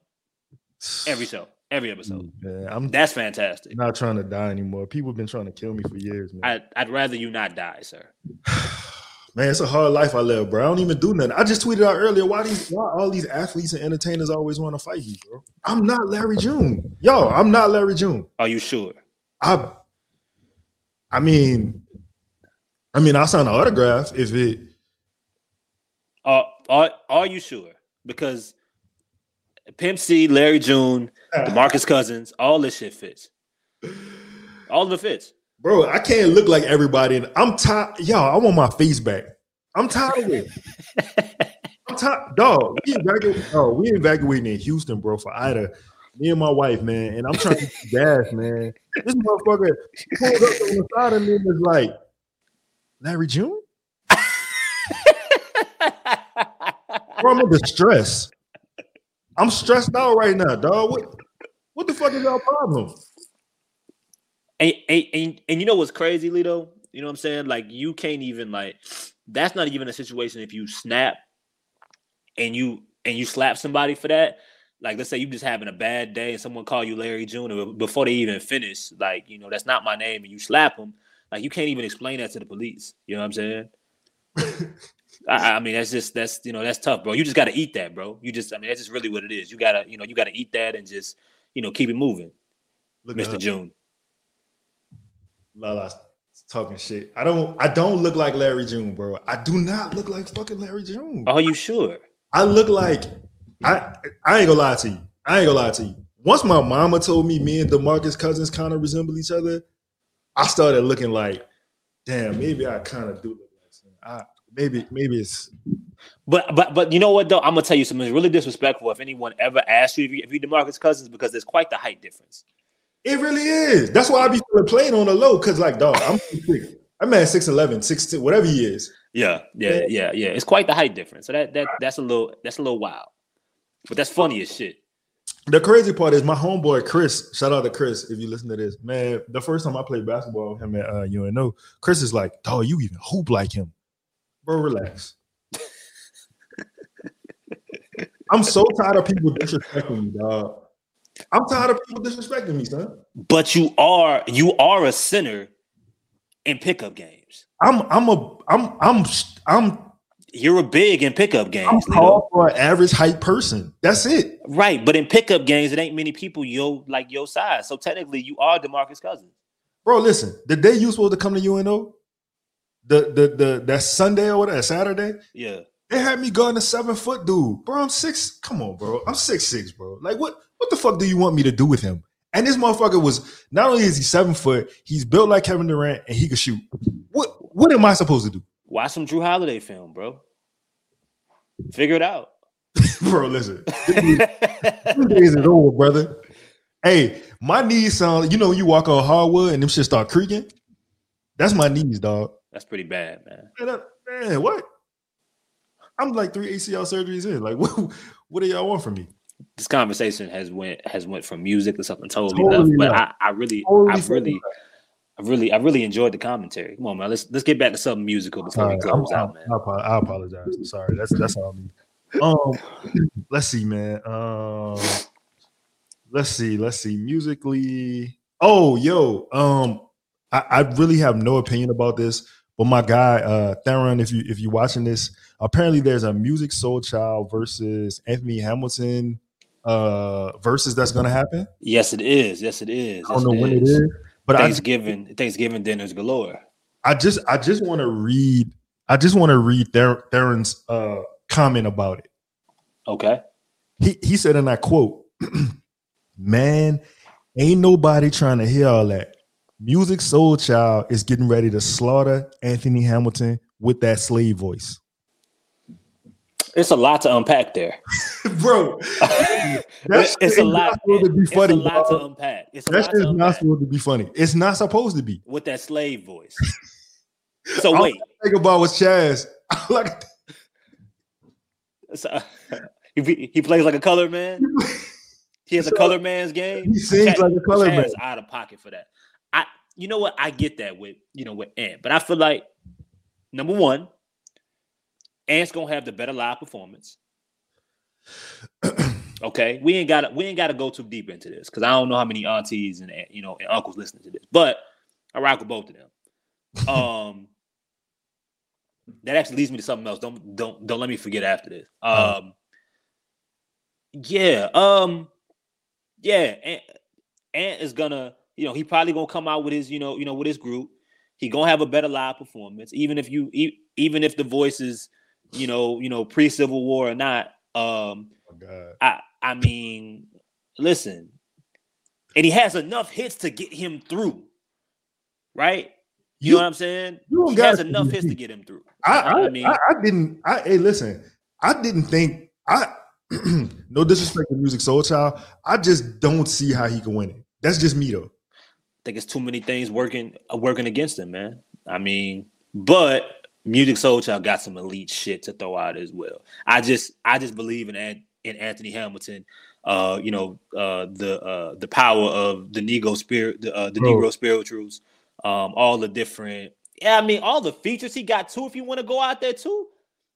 Speaker 2: every show, every episode. Man, I'm that's fantastic.
Speaker 1: Not trying to die anymore. People have been trying to kill me for years,
Speaker 2: man. I, I'd rather you not die, sir.
Speaker 1: Man, it's a hard life I live, bro. I don't even do nothing. I just tweeted out earlier why these why all these athletes and entertainers always want to fight me, bro. I'm not Larry June. Yo, I'm not Larry June.
Speaker 2: Are you sure?
Speaker 1: I I mean, I mean, I'll sign an autograph if it.
Speaker 2: Uh, are Are you sure? Because Pimp C, Larry June, ah. Demarcus Cousins, all this shit fits. All of it fits.
Speaker 1: Bro, I can't look like everybody. And I'm tired. Y'all, I want my face back. I'm tired of it. I'm tired. Dog, we evacuating, oh, we evacuating in Houston, bro, for Ida. Me and my wife, man. And I'm trying to gas, man. This motherfucker pulled up on the side of me and was like, Larry June? bro, I'm in distress. I'm stressed out right now, dog. What, what the fuck is our problem?
Speaker 2: And, and, and, and you know what's crazy, Lito? You know what I'm saying? Like you can't even like that's not even a situation if you snap and you and you slap somebody for that. Like let's say you just having a bad day and someone call you Larry June before they even finish, like, you know, that's not my name, and you slap them. Like you can't even explain that to the police. You know what I'm saying? I, I, mean, that's just that's you know that's tough, bro. You just got to eat that, bro. You just I mean that's just really what it is. You gotta you know you gotta eat that and just you know keep it moving, Look Mr. June.
Speaker 1: Lala talking shit. I don't I don't look like Larry June, bro. I do not look like fucking Larry June.
Speaker 2: Are you sure?
Speaker 1: I look like I I ain't gonna lie to you. I ain't gonna lie to you. Once my mama told me me and Demarcus Cousins kind of resemble each other, I started looking like, damn, maybe I kind of do look like him. I maybe maybe it's
Speaker 2: but but but you know what though? I'm gonna tell you something really disrespectful if anyone ever asks you if you if you Demarcus Cousins because there's quite the height difference.
Speaker 1: It really is. That's why I be playing on the low because like dog, I'm six. I'm at 6'11, 6'10, whatever he is.
Speaker 2: Yeah, yeah, yeah, yeah. It's quite the height difference. So that that that's a little that's a little wild. But that's funny as shit.
Speaker 1: The crazy part is my homeboy Chris. Shout out to Chris if you listen to this, man. The first time I played basketball with him at uh, UNO, Chris is like, "Dog, you even hoop like him, bro. Relax." I'm so tired of people disrespecting me, dog. I'm tired of people disrespecting me, son.
Speaker 2: But you are you are a sinner in pickup games.
Speaker 1: I'm I'm a I'm I'm I'm
Speaker 2: you're a big in pickup games.
Speaker 1: I'm called for an average height person. That's it.
Speaker 2: Right, but in pickup games, it ain't many people yo like your size. So technically, you are Demarcus Cousins.
Speaker 1: Bro, listen. The day you supposed to come to UNO, the the the that Sunday or whatever, Saturday.
Speaker 2: Yeah.
Speaker 1: They had me going to seven foot dude. Bro, I'm six. Come on, bro. I'm six six, bro. Like what what the fuck do you want me to do with him? And this motherfucker was not only is he seven foot, he's built like Kevin Durant and he could shoot. What what am I supposed to do?
Speaker 2: Watch some Jrue Holiday film, bro. Figure it out.
Speaker 1: bro, listen. Days is over, brother. Hey, my knees sound, you know, you walk on hardwood and them shit start creaking. That's my knees, dog.
Speaker 2: That's pretty bad, man.
Speaker 1: Man, man what? I'm like three ACL surgeries in. Like, what, what do y'all want from me?
Speaker 2: This conversation has went has went from music to something totally, totally left. But I, I really, totally I really, I really, I really enjoyed the commentary. Come on, man. Let's let's get back to something musical before we close I'm, out, man.
Speaker 1: I, I apologize. I'm sorry. That's that's all me. Um, let's see, man. Um, let's see. Let's see. Musically, oh, yo, um, I, I really have no opinion about this, but my guy, uh, Theron, if you if you're watching this, apparently there's a Musiq Soulchild versus Anthony Hamilton uh versus that's gonna happen.
Speaker 2: Yes, it is. Yes, it is.
Speaker 1: I don't know
Speaker 2: it
Speaker 1: when is. it is.
Speaker 2: But Thanksgiving, I, Thanksgiving dinners galore.
Speaker 1: I just I just want to read I just want to read Ther- Theron's uh comment about it.
Speaker 2: Okay.
Speaker 1: He he said, and I quote, Man, ain't nobody trying to hear all that. Musiq Soulchild is getting ready to slaughter Anthony Hamilton with that slave voice.
Speaker 2: It's a lot to unpack there,
Speaker 1: bro.
Speaker 2: It's a lot. To be funny, it's a lot bro. to unpack. It's
Speaker 1: that shit is not supposed to be funny. It's not supposed to be
Speaker 2: with that slave voice. So wait,
Speaker 1: think about was Chaz.
Speaker 2: so, he, he plays like a color man. He has so, a color man's game.
Speaker 1: He sings Chad, like a color Chad man.
Speaker 2: out of pocket for that. You know what? I get that with you know with Ant, but I feel like number one, Ant's gonna have the better live performance. okay, we ain't got we ain't got to go too deep into this because I don't know how many aunties and you know and uncles listening to this, but I rock with both of them. Um, that actually leads me to something else. Don't don't don't let me forget after this. Uh-huh. Um, yeah, um, yeah, Ant, Ant is gonna, you know, he probably gonna come out with his, you know, you know, with his group. He gonna have a better live performance, even if you, even if the voice is, you know, you know, pre Civil War or not. Um, oh I, I mean, listen, and he has enough hits to get him through, right? You, you know what I'm saying? he has enough hits to get him through.
Speaker 1: I, I, I mean, I, I, didn't. I hey, listen, I didn't think I. no disrespect to Musiq Soulchild, I just don't see how he can win it. That's just me though.
Speaker 2: Think it's too many things working uh, working against him, man. I mean, but Musiq Soulchild got some elite shit to throw out as well. I just I just believe in in Anthony Hamilton. Uh, you know, uh, the uh, the power of the Negro spirit, the uh, the Bro. Negro spirituals, um, all the different. Yeah, I mean, all the features he got too. If you want to go out there too,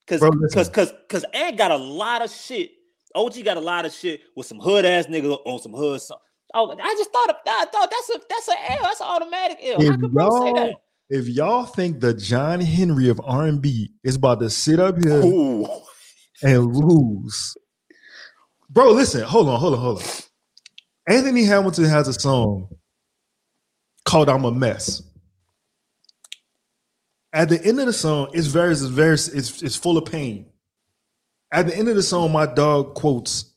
Speaker 2: because because because because Ant got a lot of shit OG got a lot of shit with some hood ass niggas on some hood song. Oh, I just thought of, I thought that's a that's an L. That's an automatic L. How could bro say that?
Speaker 1: If y'all think the John Henry of R and B is about to sit up here Ooh. and lose, bro, listen, hold on, hold on, hold on. Anthony Hamilton has a song called "I'm a Mess." At the end of the song, it's very, it's very, it's, it's full of pain. At the end of the song, my dog quotes,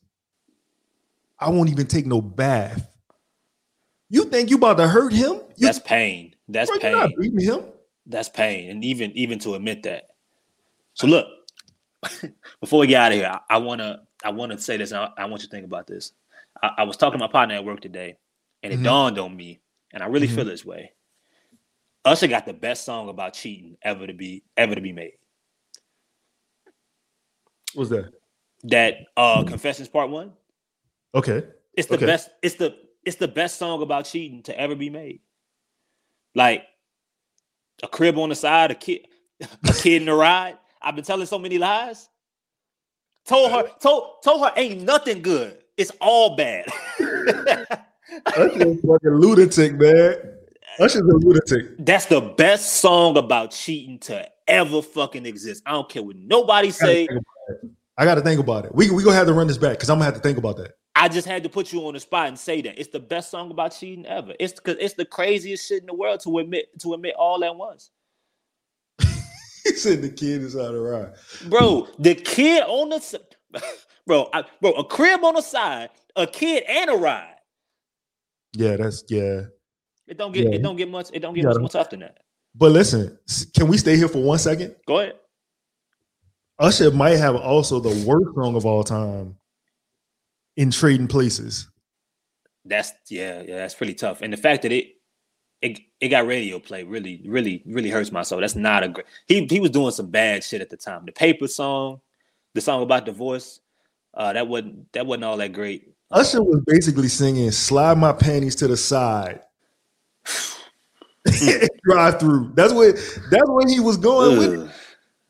Speaker 1: I won't even take no bath. You think you about to hurt him? You,
Speaker 2: That's pain. That's bro, pain. beating him. That's pain. And even even to admit that. So look, before we get out of here, I, I wanna I wanna say this. I, I, want you to think about this. I, I, was talking to my partner at work today, and it mm-hmm. dawned on me, and I really mm-hmm. feel this way. Usher got the best song about cheating ever to be ever to be made.
Speaker 1: What's that?
Speaker 2: That uh Confessions Part One.
Speaker 1: Okay.
Speaker 2: It's the
Speaker 1: okay.
Speaker 2: best. It's the it's the best song about cheating to ever be made. Like a crib on the side, a kid, a kid in the ride. I've been telling so many lies. Told her, told told her, ain't nothing good. It's all bad.
Speaker 1: That's a fucking lunatic, man. That's just a lunatic.
Speaker 2: That's the best song about cheating to ever fucking exist. I don't care what nobody say.
Speaker 1: I got to think about it. We we gonna have to run this back because I'm gonna have to think about that.
Speaker 2: I just had to put you on the spot and say that it's the best song about cheating ever. It's because it's the craziest shit in the world to admit to admit all at once.
Speaker 1: he said the kid is out of ride,
Speaker 2: bro. The kid on the bro, I, bro, a crib on the side, a kid and a ride.
Speaker 1: Yeah, that's yeah.
Speaker 2: It don't get yeah. it don't get much. It don't get much more tough than that.
Speaker 1: But listen, can we stay here for one second?
Speaker 2: Go ahead.
Speaker 1: Usher might have also the worst song of all time in Trading Places.
Speaker 2: That's yeah, yeah, that's pretty tough. And the fact that it it, it got radio play really, really, really hurts my soul. That's not a great. He he was doing some bad shit at the time. The paper song, the song about divorce, uh, that wasn't that wasn't all that great.
Speaker 1: Usher was basically singing "Slide My Panties to the Side." Drive through. That's what. That's what he was going Ugh.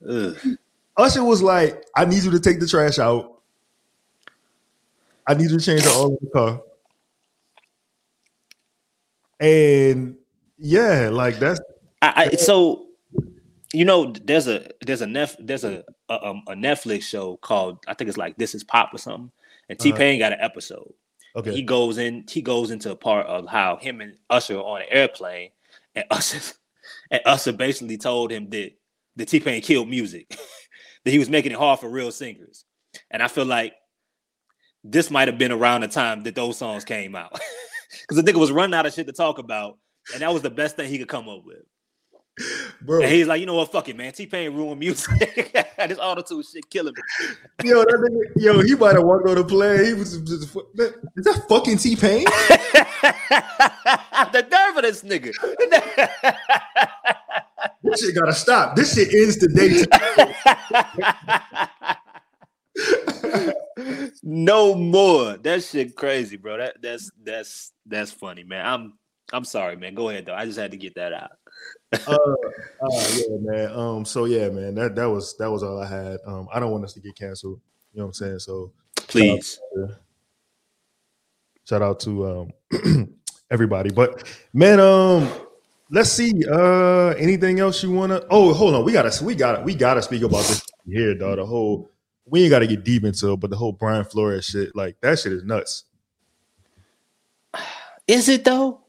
Speaker 1: with. Ugh. Usher was like, I need you to take the trash out. I need you to change the oil in the car. And yeah, like that's
Speaker 2: I, I so you know there's a there's a nef there's a, a, um, a Netflix show called I think it's like This Is Pop or something, and T Pain uh-huh. got an episode. Okay, he goes in he goes into a part of how him and Usher on an airplane, and Usher and Usher basically told him that the T Pain killed music. that he was making it hard for real singers. And I feel like this might have been around the time that those songs came out. Because the nigga was running out of shit to talk about, and that was the best thing he could come up with. Bro. And he's like, you know what, fuck it, man. T Pain ruined music. this auto tune shit killing me.
Speaker 1: Yo, that nigga, yo, he might have walked on the plane. He was just, is that fucking T Pain?
Speaker 2: the nerve of this nigga.
Speaker 1: this shit gotta stop. This shit ends today.
Speaker 2: No more. That shit crazy, bro. That that's that's that's funny, man. I'm I'm sorry, man. Go ahead though. I just had to get that out.
Speaker 1: uh, uh, yeah, man. Um, so yeah, man. That that was that was all I had. Um, I don't want us to get canceled. You know what I'm saying? So
Speaker 2: please.
Speaker 1: Shout out to, um, everybody. But man, um, let's see. Uh, anything else you wanna? Oh, hold on. We gotta we gotta we gotta speak about this here, dog. The whole we ain't gotta get deep into it, but the whole Brian Flores shit, like that shit is nuts.
Speaker 2: Is it though?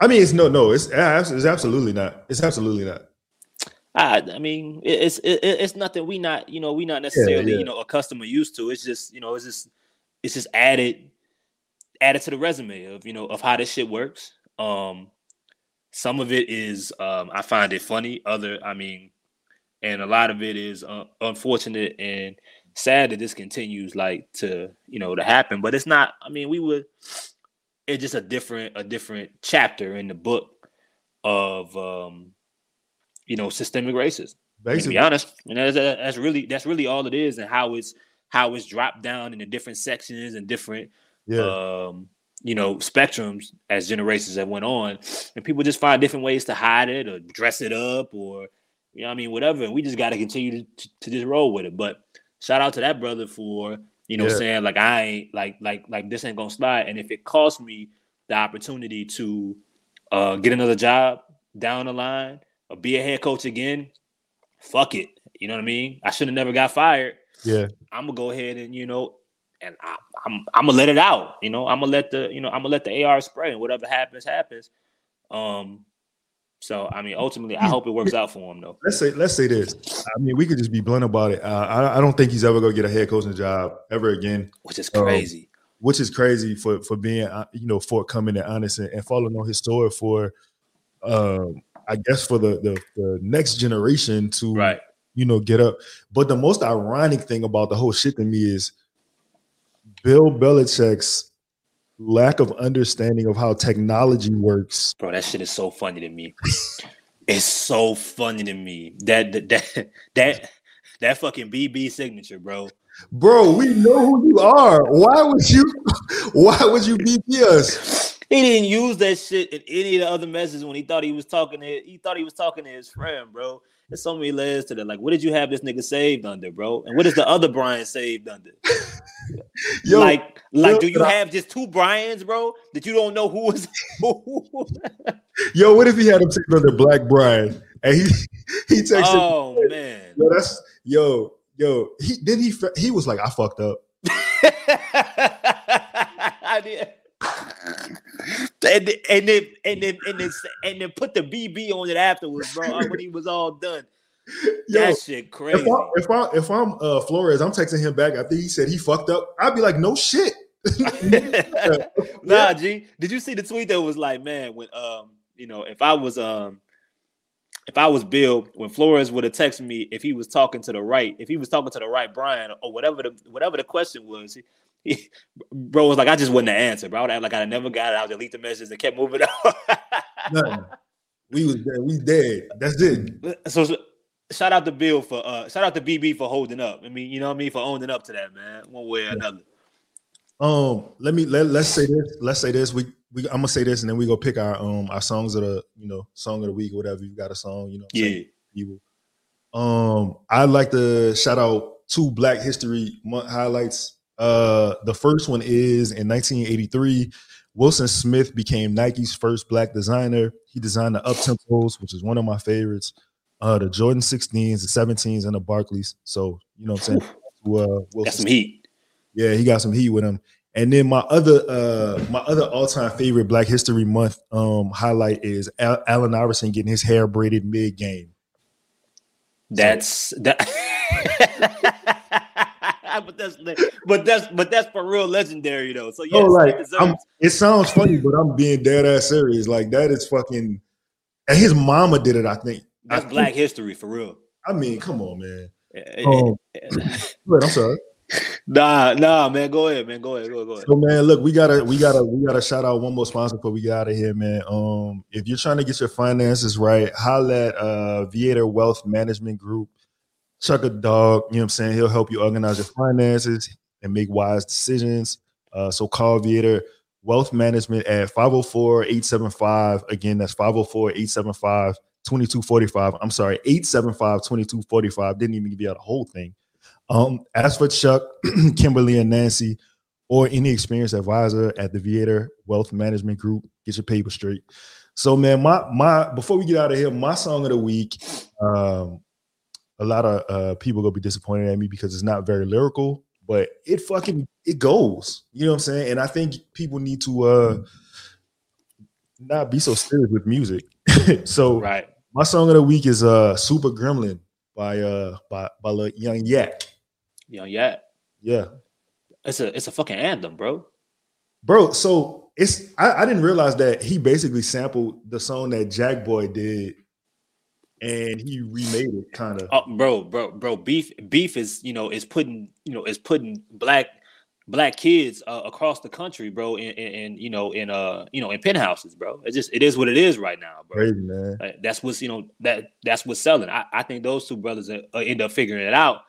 Speaker 1: I mean, it's no, no, it's it's absolutely not. It's absolutely not.
Speaker 2: I, I mean, it's it, it's nothing we not you know we not necessarily yeah, yeah. you know accustomed or used to. It's just you know it's just it's just added added to the resume of you know of how this shit works. Um, some of it is um, I find it funny. Other, I mean, and a lot of it is uh, unfortunate and sad that this continues like to you know to happen. But it's not. I mean, we would it's just a different a different chapter in the book of um you know systemic racism. Basically, to be honest, and that's, that's really that's really all it is, and how it's how it's dropped down in the different sections and different yeah. um you know spectrums as generations that went on, and people just find different ways to hide it or dress it up or you know I mean whatever, and we just got to continue to, to just roll with it. But shout out to that brother for you know, yeah. saying like I ain't like like like this ain't gonna slide. And if it costs me the opportunity to uh, get another job down the line or be a head coach again, fuck it. You know what I mean? I should have never got fired.
Speaker 1: Yeah,
Speaker 2: I'm gonna go ahead and you know, and I, I'm I'm gonna let it out. You know, I'm gonna let the you know I'm gonna let the AR spray and whatever happens happens. Um, so I mean, ultimately, I hope it works out for him though.
Speaker 1: Let's say let's say this. I mean, we could just be blunt about it. Uh, I, I don't think he's ever gonna get a head coaching job ever again,
Speaker 2: which is crazy. Um,
Speaker 1: which is crazy for for being uh, you know forthcoming and honest and, and following on his story for, um, I guess for the, the the next generation to
Speaker 2: right
Speaker 1: you know get up. But the most ironic thing about the whole shit to me is Bill Belichick's lack of understanding of how technology works.
Speaker 2: Bro, that shit is so funny to me. it's so funny to me. That that that that, that fucking BB signature, bro.
Speaker 1: Bro, we know who you are. Why would you why would you BB us?
Speaker 2: He didn't use that shit in any of the other messages when he thought he was talking to he thought he was talking to his friend, bro. There's so many layers to that. Like, what did you have this nigga saved under, bro? And what is the other Brian saved under? yo, like, like, yo, do you have just two Brians, bro? That you don't know who was who?
Speaker 1: yo, what if he had him saved under Black Brian? And he he texted.
Speaker 2: Oh man,
Speaker 1: yo, that's yo, yo. He then he he was like, I fucked up.
Speaker 2: I did and and then and then and then and then put the BB on it afterwards, bro. when he was all done. Yo, that shit crazy.
Speaker 1: If, I, if, I, if I'm uh, Flores, I'm texting him back after he said he fucked up. I'd be like, no shit.
Speaker 2: nah, G. Did you see the tweet that was like, man, when um, you know, if I was um if I was Bill, when Flores would have texted me if he was talking to the right, if he was talking to the right Brian or whatever the whatever the question was, bro was like, I just wouldn't have answered, bro. I like I never got it. I would delete the message and kept moving
Speaker 1: on. we was dead. We dead. That's it.
Speaker 2: So, so, shout out to Bill for uh shout out to BB for holding up. I mean, you know what I mean, for owning up to that, man, one way or another.
Speaker 1: Um, let me let let's say this. Let's say this. We we I'm gonna say this, and then we go pick our um our songs of the you know song of the week or whatever. You got a song, you know.
Speaker 2: Yeah.
Speaker 1: People. Um, I'd like to shout out two Black History Month highlights. Uh, the first one is in 1983. Wilson Smith became Nike's first black designer. He designed the up tempos, which is one of my favorites. Uh, the Jordan 16s, the 17s, and the Barkleys. So you know what I'm saying.
Speaker 2: To, uh, Wilson got some heat.
Speaker 1: Yeah, he got some heat with him. And then my other uh my other all-time favorite Black History Month um highlight is Al- Allen Iverson getting his hair braided mid-game.
Speaker 2: That's so. that but that's but that's but that's for real legendary though. So yeah, oh,
Speaker 1: like, it sounds funny, but I'm being dead ass serious. Like that is fucking and his mama did it, I think.
Speaker 2: That's
Speaker 1: I
Speaker 2: black think, history for real.
Speaker 1: I mean, come on, man. Um, I'm sorry
Speaker 2: nah, nah, man. Go ahead, man. Go ahead, go ahead, go ahead.
Speaker 1: So, man, look, we gotta, we gotta, we gotta shout out one more sponsor before we get out of here, man. Um, if you're trying to get your finances right, holla at uh Viator Wealth Management Group. Chuck a dog, you know what I'm saying? He'll help you organize your finances. and make wise decisions. Uh, so call Viator Wealth Management at 504-875. Again, that's 504-875 2245. I'm sorry, 875 2245. Didn't even give you out the whole thing. Um, as for Chuck, Kimberly, and Nancy, or any experienced advisor at the Viator Wealth Management Group, get your paper straight. So, man, my my before we get out of here, my song of the week. Um, a lot of uh, people gonna be disappointed at me because it's not very lyrical, but it fucking it goes. You know what I'm saying? And I think people need to uh not be so serious with music. so
Speaker 2: right.
Speaker 1: My song of the week is uh Super Gremlin by uh by by Young Yak.
Speaker 2: Young Yak.
Speaker 1: Yeah.
Speaker 2: It's a it's a fucking anthem, bro.
Speaker 1: Bro, so it's I, I didn't realize that he basically sampled the song that Jackboy did and he remade it kind of.
Speaker 2: Oh, bro, bro, bro, beef beef is, you know, is putting, you know, is putting black black kids uh, across the country, bro, in, in, you know in uh you know in penthouses, bro. It's just it is what it is right now, bro.
Speaker 1: Crazy man.
Speaker 2: Like, that's what's you know that that's what's selling. I, I think those two brothers are, uh, end up figuring it out.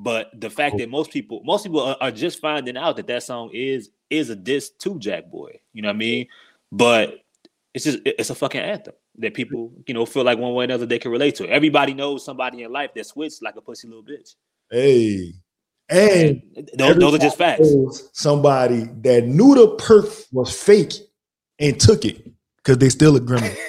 Speaker 2: But the fact that most people most people are, are, just finding out that that song is is a diss to Jackboy. You know what I mean? But it's just it's a fucking anthem that people you know feel like one way or another they can relate to. Everybody knows somebody in life that switched like a pussy little bitch.
Speaker 1: Hey, and
Speaker 2: those, those are just facts.
Speaker 1: Somebody that knew the perf was fake and took it because they still a gremlin.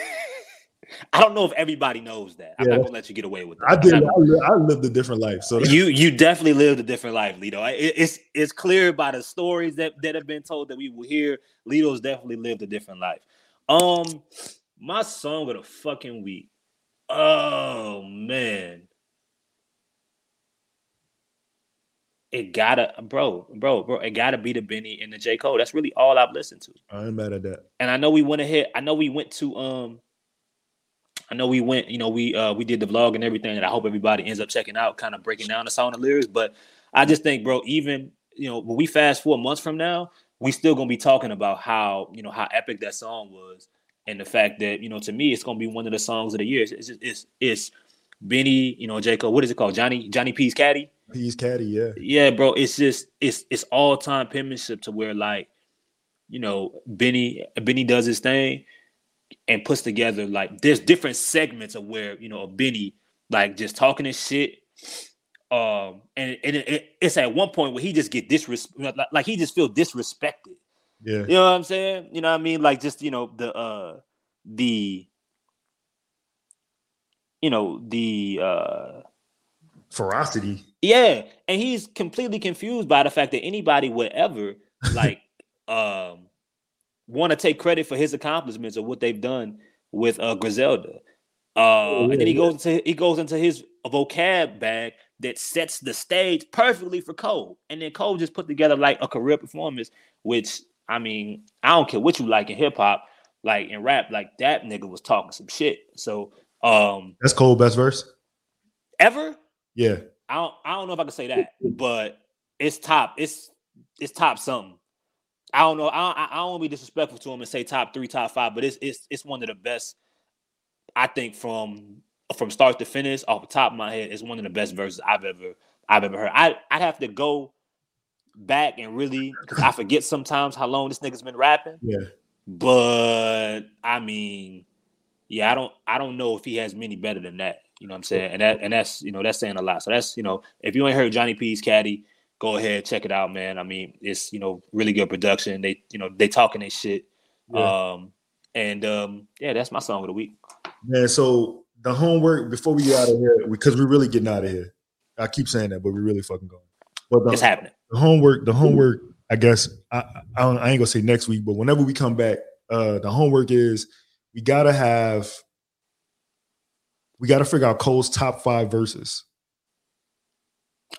Speaker 2: I don't know if everybody knows that. I'm not gonna let you get away with that.
Speaker 1: I did. I, lived, I lived a different life. So
Speaker 2: you you definitely lived a different life, Lito. It, it's it's clear by the stories that that have been told that we will hear. Lito's definitely lived a different life. Um, my song of the fucking week. Oh man. it gotta, bro, bro, bro, it gotta be the Benny and the J. Cole. That's really all I've listened to.
Speaker 1: I ain't mad at that.
Speaker 2: And I know we went ahead. I know we went to um I know we went, you know, we uh we did the vlog and everything, and I hope everybody ends up checking out, kind of breaking down the song and lyrics. But I just think, bro, even you know, when we fast forward months from now, we still gonna be talking about how you know how epic that song was, and the fact that you know, to me, it's gonna be one of the songs of the year. It's just, it's it's Benny, you know, Jacob. What is it called? Johnny Johnny P's caddy.
Speaker 1: P's caddy, yeah.
Speaker 2: Yeah, bro. It's just it's it's all time penmanship to where like, you know, Benny Benny does his thing and puts together like there's different segments of where you know Benny like just talking his shit. Um, and, and it, it's at one point where he just get disrespect, like, like he just feel disrespected.
Speaker 1: Yeah,
Speaker 2: you know what I'm saying? You know what I mean? Like just you know the uh the you know the uh
Speaker 1: ferocity.
Speaker 2: Yeah, and he's completely confused by the fact that anybody would ever like um want to take credit for his accomplishments or what they've done with uh Griselda. Uh, oh, and then he goes into he goes into his vocab bag that sets the stage perfectly for Cole. And then Cole just put together like a career performance, which I mean, I don't care what you like in hip hop, like in rap, like that nigga was talking some shit. So um
Speaker 1: that's Cole best verse
Speaker 2: ever.
Speaker 1: Yeah,
Speaker 2: I don't, I don't know if I can say that, but it's top. It's it's top something. I don't know. I, I don't want to be disrespectful to him and say top three, top five, but it's it's it's one of the best. I think from from start to finish, off the top of my head, it's one of the best verses I've ever I've ever heard. I I'd have to go back and really I forget sometimes how long this nigga's been rapping.
Speaker 1: Yeah.
Speaker 2: But I mean, yeah, I don't I don't know if he has many better than that. You know what I'm saying? And that and that's you know that's saying a lot. So that's you know if you ain't heard Johnny P's Caddy, go ahead check it out, man. I mean it's you know really good production. They you know they talking their shit. Yeah. Um and um yeah, that's my song of the week.
Speaker 1: Man, so the homework before we get out of here because we're really getting out of here. I keep saying that, but we're really fucking going.
Speaker 2: But the, it's happening.
Speaker 1: The homework, the homework. I guess I, I, I ain't gonna say next week, but whenever we come back, uh, the homework is we gotta have we got to figure out Cole's top five verses.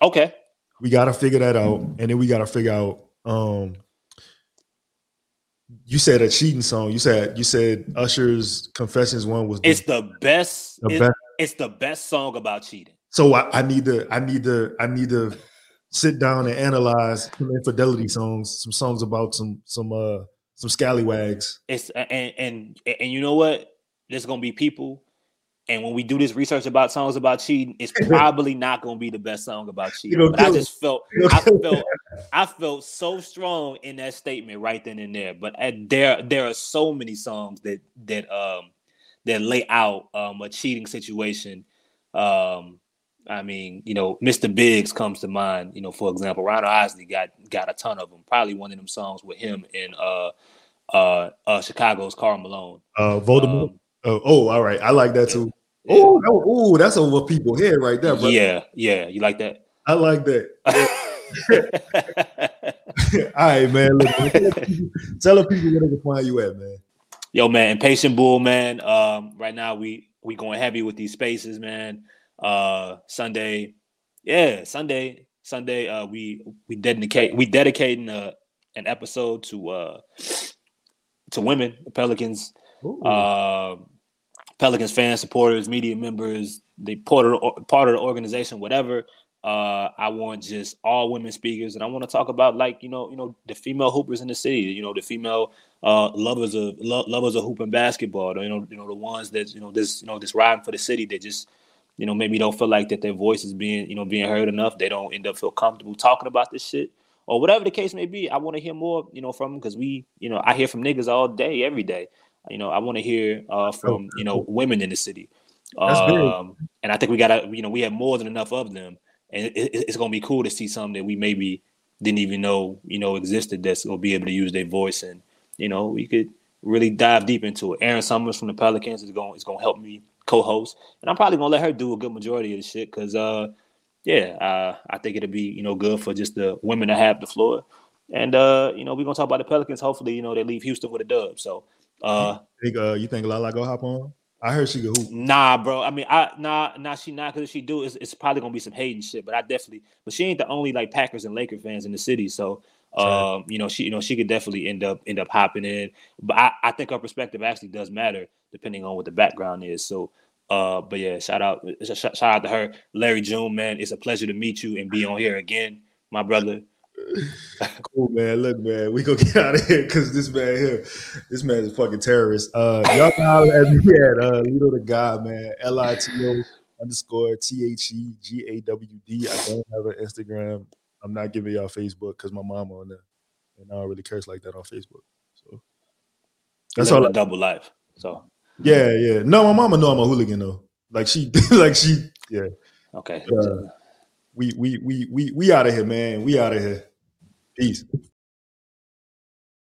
Speaker 2: Okay.
Speaker 1: We got to figure that out, and then we got to figure out. um You said a cheating song. You said you said Usher's Confessions one was.
Speaker 2: The, it's the best. The it's, best. It's the best song about cheating.
Speaker 1: So I, I need to. I need to. I need to sit down and analyze some infidelity songs, some songs about some some uh some scallywags.
Speaker 2: It's and and and you know what? There's gonna be people and when we do this research about songs about cheating, it's probably not going to be the best song about cheating. But I just felt, I felt, I felt so strong in that statement right then and there. But uh, there, there are so many songs that that um that lay out um a cheating situation. Um, I mean, you know, Mr. Biggs comes to mind. You know, for example, Ronald Isley got got a ton of them. Probably one of them songs with him in uh uh, uh Chicago's Karl Malone.
Speaker 1: Uh, Voldemort. Um, oh, oh, all right. I like that too. Yeah. Oh, oh, that's over people head right there. Bro.
Speaker 2: Yeah, yeah. You like that?
Speaker 1: I like that. all right, man. Look, tell the people where they can find you at, man.
Speaker 2: Yo, man, impatient bull, man. Um, right now we we going heavy with these spaces, man. Uh, Sunday, yeah, Sunday, Sunday. Uh, we we dedicate we dedicating uh, an episode to uh to women, the Pelicans. Uh, Pelicans fans, supporters, media members, they part of the, part of the organization, whatever. Uh, I want just all women speakers, and I want to talk about like you know, you know, the female hoopers in the city. You know, the female uh, lovers of lo- lovers of hooping basketball. You know, you know the ones that you know this you know this riding for the city that just you know maybe don't feel like that their voice is being you know being heard enough. They don't end up feel comfortable talking about this shit or whatever the case may be. I want to hear more you know from them because we you know I hear from niggas all day every day. You know, I want to hear uh, from you know women in the city, um, and I think we gotta you know we have more than enough of them, and it, it's gonna be cool to see something that we maybe didn't even know you know existed that's gonna be able to use their voice, and you know we could really dive deep into it. Erin Summers from the Pelicans is going is gonna help me co-host, and I'm probably gonna let her do a good majority of the shit because uh yeah uh, I think it'll be you know good for just the women to have the floor. And uh, you know, we're gonna talk about the Pelicans. Hopefully, you know, they leave Houston with a dub. So uh, you
Speaker 1: think, uh, you think Lala go hop on? I heard she go hoop.
Speaker 2: Nah, bro. I mean, I nah, nah, she not because if she do, it's, it's probably gonna be some hating shit. But I definitely, but she ain't the only like Packers and Laker fans in the city. So, um, you know, she, you know, she could definitely end up end up hopping in. But I, I think her perspective actually does matter depending on what the background is. So, uh, but yeah, shout out, shout, shout out to her, Larry June, man. It's a pleasure to meet you and be on here again, my brother.
Speaker 1: cool, man. Look, man, we gonna get out of here because this man here, this man is a fucking terrorist. Uh, y'all holler at me at uh, Lito the God, man. L I T O underscore T H E G A W D. I don't have an Instagram. I'm not giving y'all Facebook because my mom on there, and I don't really curse like that on Facebook. So
Speaker 2: that's all. A double life. So
Speaker 1: yeah, yeah. No, my mama know I'm a hooligan though. Like she, like she, yeah.
Speaker 2: Okay.
Speaker 1: Uh, we we we we we out of here, man. We out of here. Peace.